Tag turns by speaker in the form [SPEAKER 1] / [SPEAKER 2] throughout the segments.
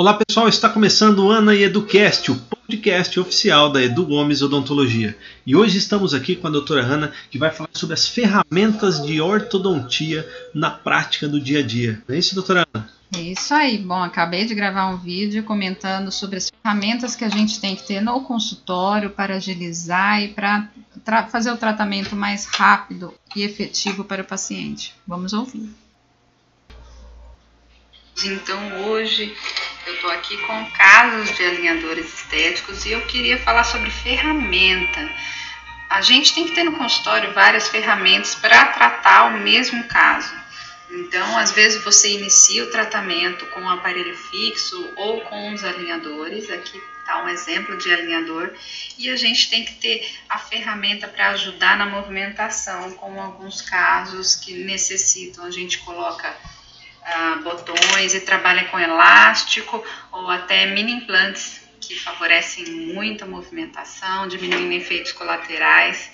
[SPEAKER 1] Olá pessoal, está começando o Ana e Educast, o podcast oficial da Edu Gomes Odontologia. E hoje estamos aqui com a doutora Ana, que vai falar sobre as ferramentas de ortodontia na prática do dia a dia. Não é isso, doutora Ana?
[SPEAKER 2] É isso aí. Bom, acabei de gravar um vídeo comentando sobre as ferramentas que a gente tem que ter no consultório para agilizar e para fazer o tratamento mais rápido e efetivo para o paciente. Vamos ouvir. Então, hoje eu estou aqui com casos de alinhadores estéticos e eu queria falar sobre ferramenta. A gente tem que ter no consultório várias ferramentas para tratar o mesmo caso. Então, às vezes você inicia o tratamento com um aparelho fixo ou com os alinhadores. Aqui está um exemplo de alinhador. E a gente tem que ter a ferramenta para ajudar na movimentação, com alguns casos que necessitam. A gente coloca ah, botões e trabalha com elástico ou até mini implantes que favorecem muito a movimentação, diminuindo efeitos colaterais.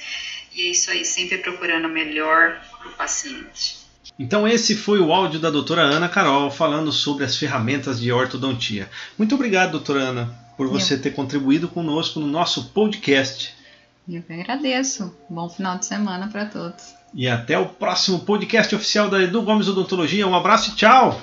[SPEAKER 2] E é isso aí, sempre procurando o melhor para o paciente.
[SPEAKER 1] Então esse foi o áudio da doutora Ana Carol falando sobre as ferramentas de ortodontia. Muito obrigado, doutora Ana, por você ter contribuído conosco no nosso podcast.
[SPEAKER 2] Eu que agradeço. Bom final de semana para todos.
[SPEAKER 1] E até o próximo podcast oficial da Edu Gomes Odontologia. Um abraço e tchau!